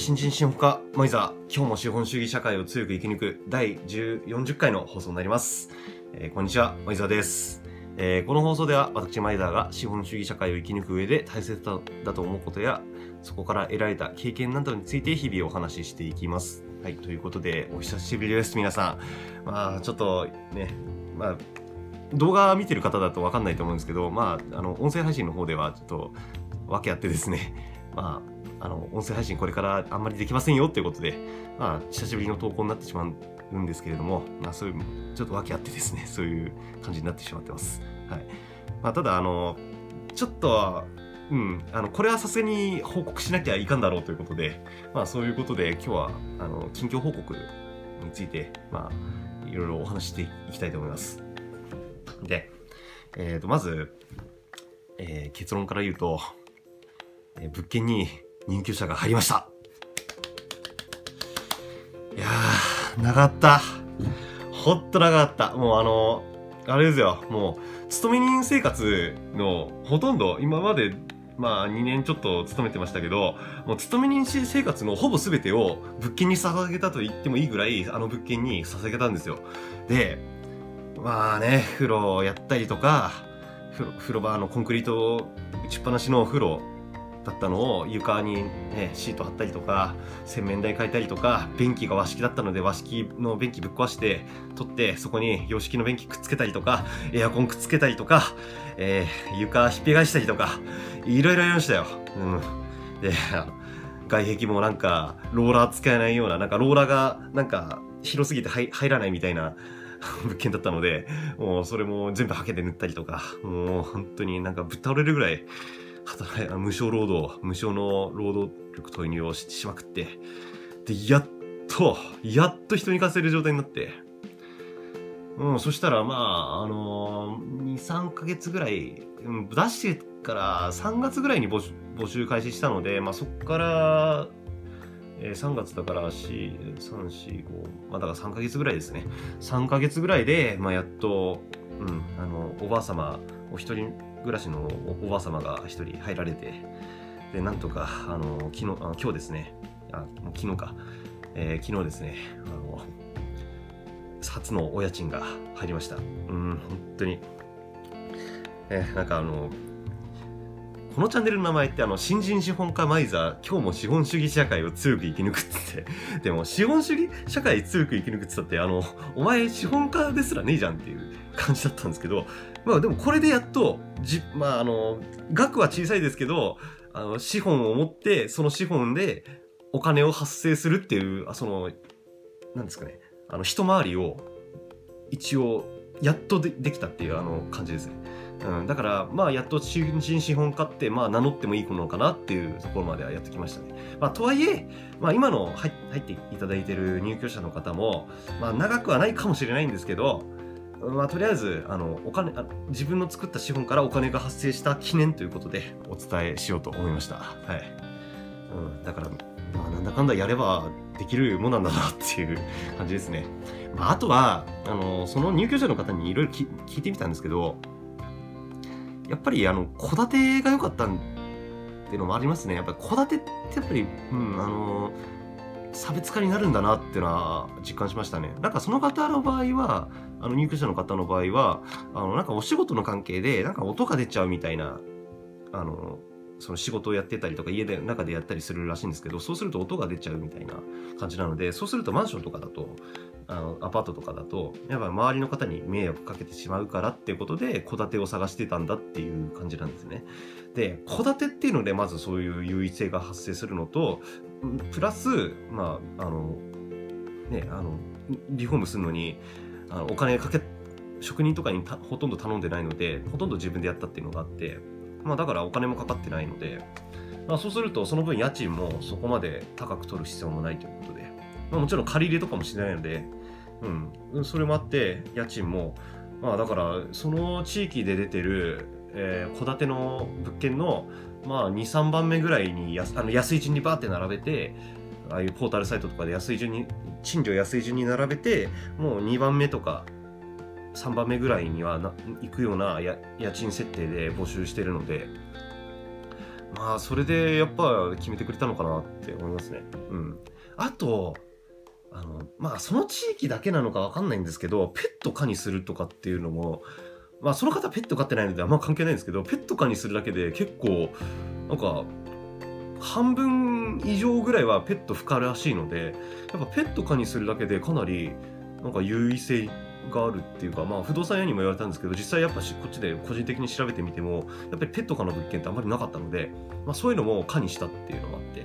新人資本家、マイザー、今日も資本主義社会を強く生き抜く第140回の放送になります。えー、こんにちは、マイザーです。えー、この放送では私マイザーが資本主義社会を生き抜く上で大切だと思うことや、そこから得られた経験などについて日々お話ししていきます。はい、ということで、お久しぶりです、皆さん。まあ、ちょっとね、まあ、動画見てる方だとわかんないと思うんですけど、まあ、あの、音声配信の方ではちょっと、訳あってですね、まあ、あの、音声配信これからあんまりできませんよっていうことで、まあ、久しぶりの投稿になってしまうんですけれども、まあ、そういう、ちょっと訳あってですね、そういう感じになってしまってます。はい。まあ、ただ、あの、ちょっと、うん、あの、これはさすがに報告しなきゃいかんだろうということで、まあ、そういうことで、今日は、あの、近況報告について、まあ、いろいろお話していきたいと思います。で、えっ、ー、と、まず、えー、結論から言うと、えー、物件に入居者が入りました。いやー、長かった。ほっと長かった。もうあの、あれですよ。もう、勤め人生活のほとんど、今まで、まあ2年ちょっと勤めてましたけど、もう勤め人生活のほぼ全てを物件に捧げたと言ってもいいぐらい、あの物件に捧げたんですよ。で、まあね、風呂やったりとか、風呂場のコンクリート打ちっぱなしの風呂だったのを床に、ね、シート貼ったりとか洗面台変えたりとか便器が和式だったので和式の便器ぶっ壊して取ってそこに洋式の便器くっつけたりとかエアコンくっつけたりとか、えー、床ひっぺがしたりとかいろいろやりましたよ。うん、で外壁もなんかローラー使えないようななんかローラーがなんか広すぎて入らないみたいな物件だったので、もうそれも全部ハケで塗ったりとか、もう本当になんかぶっ倒れるぐらい働い 無償労働、無償の労働力投入をししまくって、で、やっと、やっと人に貸せる状態になって、うん、そしたら、まあ、あのー、2、3ヶ月ぐらい、うん、出してから3月ぐらいに募集開始したので、まあ、そこから、えー、3月だから4、3、4、5、まあ、だから3ヶ月ぐらいですね。3ヶ月ぐらいで、まあ、やっと、うん、あの、おばあ様、お一人暮らしのおばあ様が一人入られて、で、なんとか、あの、昨日、あ今日ですね、あ、昨日か、えー、昨日ですね、あの、初のお家賃が入りました。うん、本当に。えー、なんかあの、このチャンネルの名前ってあの、新人資本家マイザー、今日も資本主義社会を強く生き抜くって、でも資本主義社会強く生き抜くって言ったって、あの、お前資本家ですらねえじゃんっていう感じだったんですけど、まあでもこれでやっと、じ、まああの、額は小さいですけど、あの、資本を持って、その資本でお金を発生するっていう、あその、なんですかね、あの、一回りを、一応、やっとでできたっていうあの感じですね。うん、だから、まあ、やっと新人資本家って、まあ、名乗ってもいいのかなっていうところまではやってきましたね。まあ、とはいえ、まあ、今の入っていただいてる入居者の方も、まあ、長くはないかもしれないんですけど、まあ、とりあえずあのお金あ自分の作った資本からお金が発生した記念ということでお伝えしようと思いました。はい。うん、だから、まあ、なんだかんだやればできるもんなんだなっていう感じですね。まあ、あとは、あの、その入居者の方にいろいろ聞いてみたんですけど、やっぱり、あの、戸建てが良かったっていうのもありますね。やっぱり戸建てってやっぱり、うん、あの、差別化になるんだなっていうのは実感しましたね。なんかその方の場合は、あの入居者の方の場合は、あのなんかお仕事の関係でなんか音が出ちゃうみたいな、あの、その仕事をやってたりとか家で中でやったりするらしいんですけど、そうすると音が出ちゃうみたいな感じなので、そうするとマンションとかだと、あのアパートとかだと、やっぱ周りの方に迷惑かけてしまうからっていうことで、戸建てを探してたんだっていう感じなんですね。で、戸建てっていうので、まずそういう優位性が発生するのと、プラス、まあ、あの、ね、あの、リフォームするのに、あのお金かけ、職人とかにほとんど頼んでないので、ほとんど自分でやったっていうのがあって、まあだからお金もかかってないので、まあそうするとその分家賃もそこまで高く取る必要もないということで、まあもちろん借り入れとかもしないので、うん、それもあって家賃も、まあだからその地域で出てるえー、戸建ての物件の、まあ、2、3番目ぐらいにやあの安い順にバーって並べて、ああいうポータルサイトとかで安い順に、賃料安い順に並べて、もう2番目とか3番目ぐらいにはな行くような家賃設定で募集してるので、まあそれでやっぱ決めてくれたのかなって思いますね。うん。あと、あの、まあその地域だけなのかわかんないんですけど、ペット可にするとかっていうのも、まあその方ペット飼ってないのであんま関係ないんですけど、ペット可にするだけで結構、なんか、半分以上ぐらいはペット不可らしいので、やっぱペット可にするだけでかなり、なんか優位性があるっていうか、まあ、不動産屋にも言われたんですけど実際やっぱしこっちで個人的に調べてみてもやっぱりペット可の物件ってあんまりなかったので、まあ、そういうのも可にしたっていうのがあって、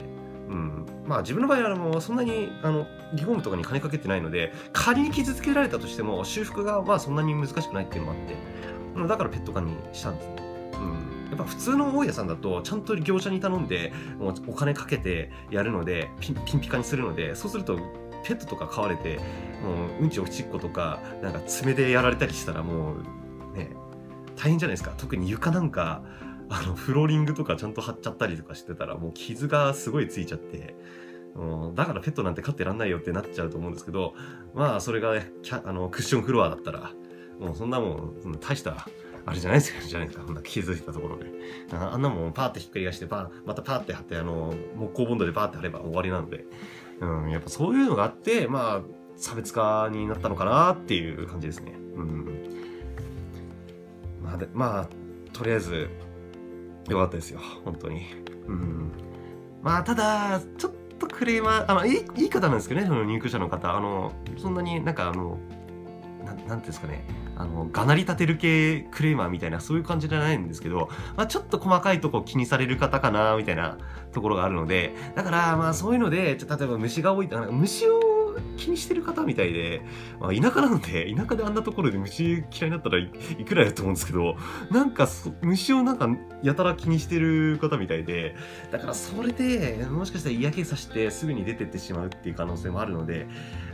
うん、まあ自分の場合はあのそんなにあのリフォームとかに金かけてないので仮に傷つけられたとしても修復がまあそんなに難しくないっていうのもあってだからペット可にしたんですね。うんやっぱ普通の大家さんだとちゃんと業者に頼んでもうお金かけてやるのでピンピンピカにするのでそうするとペットとか飼われてもううんちおちっことかなんか爪でやられたりしたらもうね大変じゃないですか特に床なんかあのフローリングとかちゃんと貼っちゃったりとかしてたらもう傷がすごいついちゃってうん、だからペットなんて飼ってらんないよってなっちゃうと思うんですけどまあそれがねあのクッションフロアだったらもうそんなもん大したあれじゃないですか、じゃないですか。こんな気づいたところで。あんなもんパーってひっくり返して、パー、またパーって貼って、あの、木工ボンドでパーって貼れば終わりなので、うん、やっぱそういうのがあって、まあ、差別化になったのかなっていう感じですね。うん。まあ、まあ、とりあえず、よかったですよ。本当に。うん。まあ、ただ、ちょっとクレーマー、あの、いいいい方なんですけどね、その入居者の方。あの、そんなになんか、あの、ななんていうんですかね。あの、がなり立てる系クレーマーみたいな、そういう感じじゃないんですけど、まあ、ちょっと細かいとこ気にされる方かな、みたいなところがあるので、だから、まあ、そういうので、例えば虫が多いと、虫を気にしてる方みたいで、まあ、田舎なので、田舎であんなところで虫嫌いになったらいくらやと思うんですけど、なんか虫をなんかやたら気にしてる方みたいで、だからそれで、もしかしたら嫌気さしてすぐに出てってしまうっていう可能性もあるので、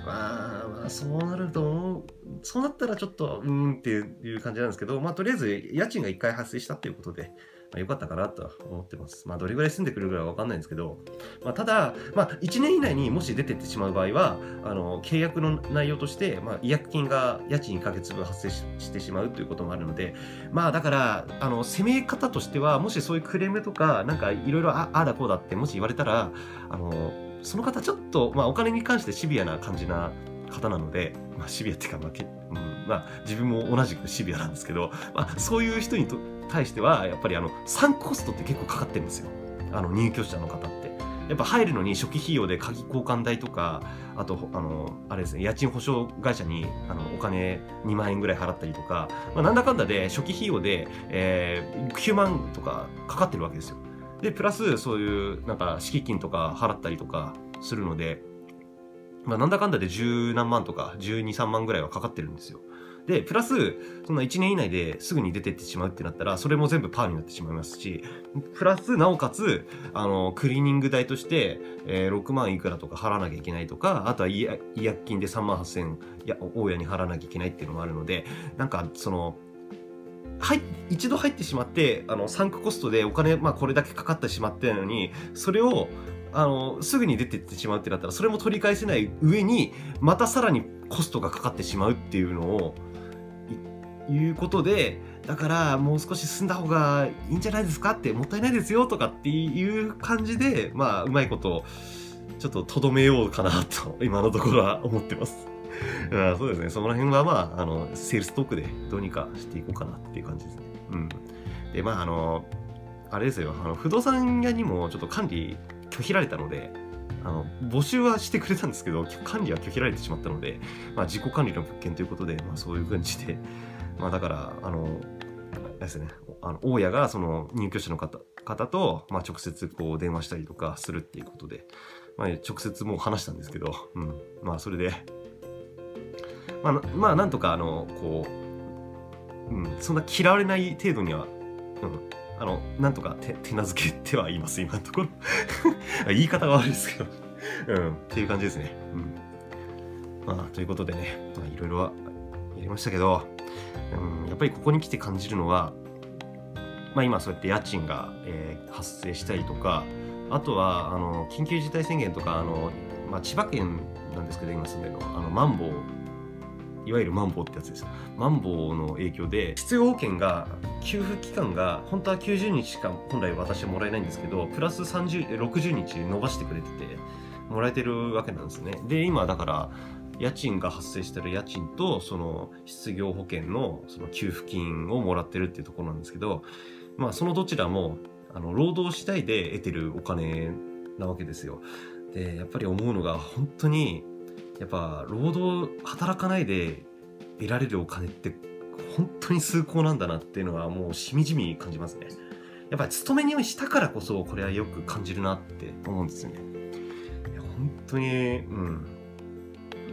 まあ、まあ、そうなると思う、そうなったらちょっと、うーんっていう感じなんですけど、まあ、とりあえず家賃が1回発生したっていうことで、まあ、よかったかなと思ってます。まあ、どれぐらい住んでくるぐらいはわかんないんですけど、まあ、ただ、まあ、1年以内にもし出てってしまう場合は、あの、契約の内容として、まあ、違約金が家賃1ヶ月分発生してしまうということもあるので、まあ、だから、あの、攻め方としては、もしそういうクレームとか、なんかいろいろああだこうだってもし言われたら、あの、その方ちょっと、まあ、お金に関してシビアな感じな方なので、まあ、シビアっていうか、まあけ、うん、まあ、自分も同じくシビアなんですけど、まあ、そういう人にと対しては、やっぱりあの、サンクコストって結構かかってるんですよ。あの、入居者の方って。やっぱ入るのに初期費用で鍵交換代とか、あと、あの、あれですね、家賃保証会社に、あの、お金2万円ぐらい払ったりとか、まあ、なんだかんだで初期費用で、えー、9万とかかかってるわけですよ。で、プラス、そういう、なんか、敷金とか払ったりとかするので、まあ、なんだかんだで十何万とか、12、3万ぐらいはかかってるんですよ。で、プラス、その1年以内ですぐに出てってしまうってなったら、それも全部パーになってしまいますし、プラス、なおかつ、あの、クリーニング代として、えー、6万いくらとか払わなきゃいけないとか、あとは違約金で3万8千、いや、大家に払わなきゃいけないっていうのもあるので、なんか、その、はい、一度入ってしまって、あの、サンクコストでお金、まあ、これだけかかってしまってるのに、それを、あの、すぐに出てってしまうってなったら、それも取り返せない上に、またさらにコストがかかってしまうっていうのを、いうことで、だからもう少し進んだ方がいいんじゃないですかってもったいないですよとかっていう感じで、まあ、うまいこと、ちょっととどめようかなと、今のところは思ってます。あそうですね。その辺はまあ、あの、セールストークでどうにかしていこうかなっていう感じですね。うん。で、まあ、あの、あれですよ。あの、不動産屋にもちょっと管理拒否られたので、あの募集はしてくれたんですけど 管理は拒否られてしまったので、まあ、自己管理の物件ということで、まあ、そういう感じでまあだから、あの、ですね、あの大家がその入居者の方方と、まあ、直接こう電話したりとかするっていうことで、まあ、直接もう話したんですけど、うん、まあそれで、まあ、まあなんとかあの、こう、うん、そんな嫌われない程度には、うん、あの、なんとか手手なずけてはいます、今のところ。言い方が悪いですけどうん、っていう感じですね。うん。まあ、ということでね、まあ、いろいろはやりましたけど、うん、やっぱりここに来て感じるのは、まあ、今そうやって家賃が、えー、発生したりとかあとはあの緊急事態宣言とかあの、まあ、千葉県なんですけど今住んでるのあのマンボウいわゆるマンボウってやつです。マンボウの影響で、失業保険が、給付期間が、本当は90日しか本来私はもらえないんですけど、プラス30、60日伸ばしてくれてて、もらえてるわけなんですね。で、今だから、家賃が発生してる家賃と、その失業保険のその給付金をもらってるっていうところなんですけど、まあそのどちらも、あの、労働次第で得てるお金なわけですよ。で、やっぱり思うのが本当に、やっぱ労働、働かないで得られるお金って本当に崇高なんだなっていうのはもうしみじみ感じますね。やっぱり勤めにしたからこそこれはよく感じるなって思うんですよね。いや本当に、うん。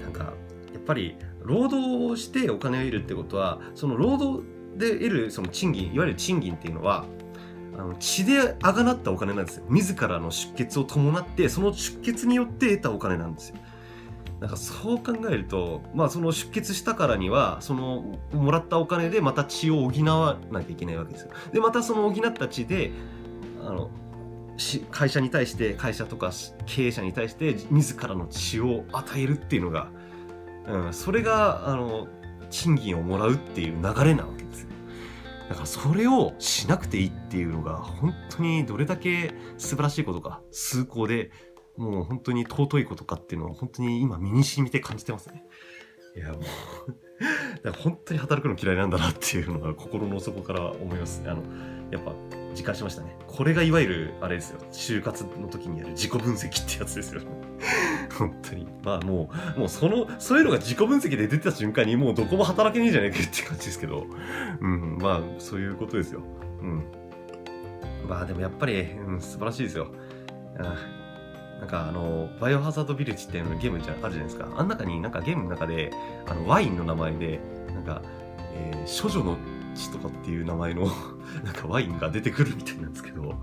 なんか、やっぱり労働をしてお金を得るってことは、その労働で得るその賃金、いわゆる賃金っていうのは、あの血であがなったお金なんですよ。自らの出血を伴って、その出血によって得たお金なんですよ。なんかそう考えると、まあその出血したからには、そのもらったお金でまた血を補わなきゃいけないわけですよ。で、またその補った血で、あの、会社に対して、会社とか経営者に対して自らの血を与えるっていうのが、うん、それが、あの、賃金をもらうっていう流れなわけですよ。だからそれをしなくていいっていうのが本当にどれだけ素晴らしいことか、崇高で、もう本当に尊いことかっていうのを本当に今身に染みて感じてますね。いやもう 本当に働くの嫌いなんだなっていうのが心の底から思いますね。あの、やっぱ実感しましたね。これがいわゆる、あれですよ。就活の時にやる自己分析ってやつですよね。本当に。まあもう、もうその、そういうのが自己分析で出てた瞬間にもうどこも働けねえじゃねえかって感じですけど。うん、まあそういうことですよ。うん。まあでもやっぱり、うん、素晴らしいですよ。あなんかあの、バイオハザードビレッジっていうのゲームじゃあるじゃないですか。あん中になんかゲームの中で、あの、ワインの名前で、なんか、えー、処女の血とかっていう名前の なんかワインが出てくるみたいなんですけど、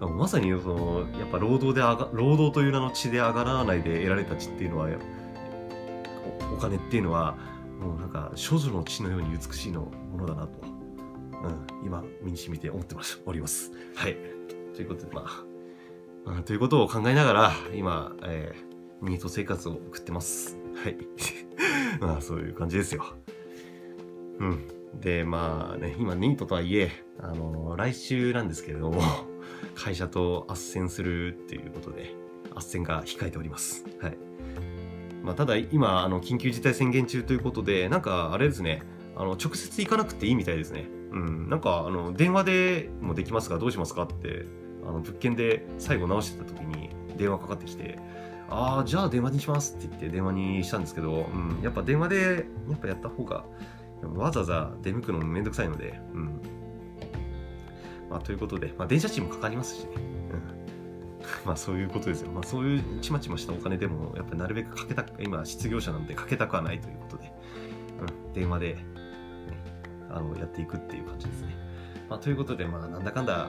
まさにその、やっぱ労働で上が、労働という名の血で上がらないで得られた血っていうのは、お金っていうのは、もうなんか処女の血のように美しいのものだなと、うん、今身に染みて思ってます、おります。はい。ということで、まあ、まあ、ということを考えながら、今、えー、ニート生活を送ってます。はい。まあ、そういう感じですよ。うん。で、まあね、今ニートとはいえ、あの、来週なんですけれども、会社と斡旋するっていうことで、斡旋が控えております。はい。まあ、ただ、今、あの、緊急事態宣言中ということで、なんか、あれですね、あの、直接行かなくていいみたいですね。うん。なんか、あの、電話でもできますが、どうしますかって、あの、物件で最後直してた時に電話かかってきて、ああ、じゃあ電話にしますって言って電話にしたんですけど、うん、やっぱ電話で、やっぱやった方が、わざわざ出向くのもめんどくさいので、うん。まあ、ということで、まあ、電車賃もかかりますしね。うん。まあ、そういうことですよ。まあ、そういうちまちましたお金でも、やっぱりなるべくかけた、今、失業者なんでかけたくはないということで、うん、電話で、ね、あの、やっていくっていう感じですね。まあ、ということで、まあ、なんだかんだ、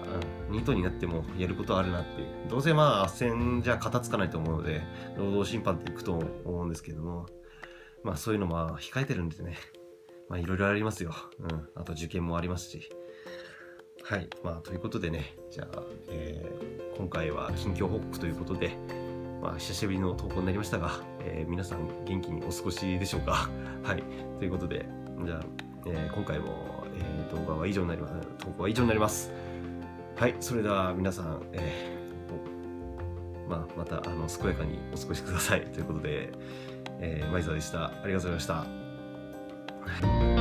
うん、ニートになってもやることはあるなっていう。どうせまあ、斡旋じゃ片付かないと思うので、労働審判っていくと思うんですけども、まあ、そういうのも控えてるんでね。まあいろいろありますよ。うん。あと受験もありますし。はい。まあということでね、じゃあ、えー、今回は近況報告ということで、まあ久しぶりの投稿になりましたが、えー、皆さん元気にお過ごしでしょうか？はい。ということで、じゃあ、えー、今回も、ー、動画は以上になります。投稿は以上になります。はい。それでは皆さん、えー、まあ、また、あの、健やかにお過ごしください。ということで、えー、前澤でした。ありがとうございました。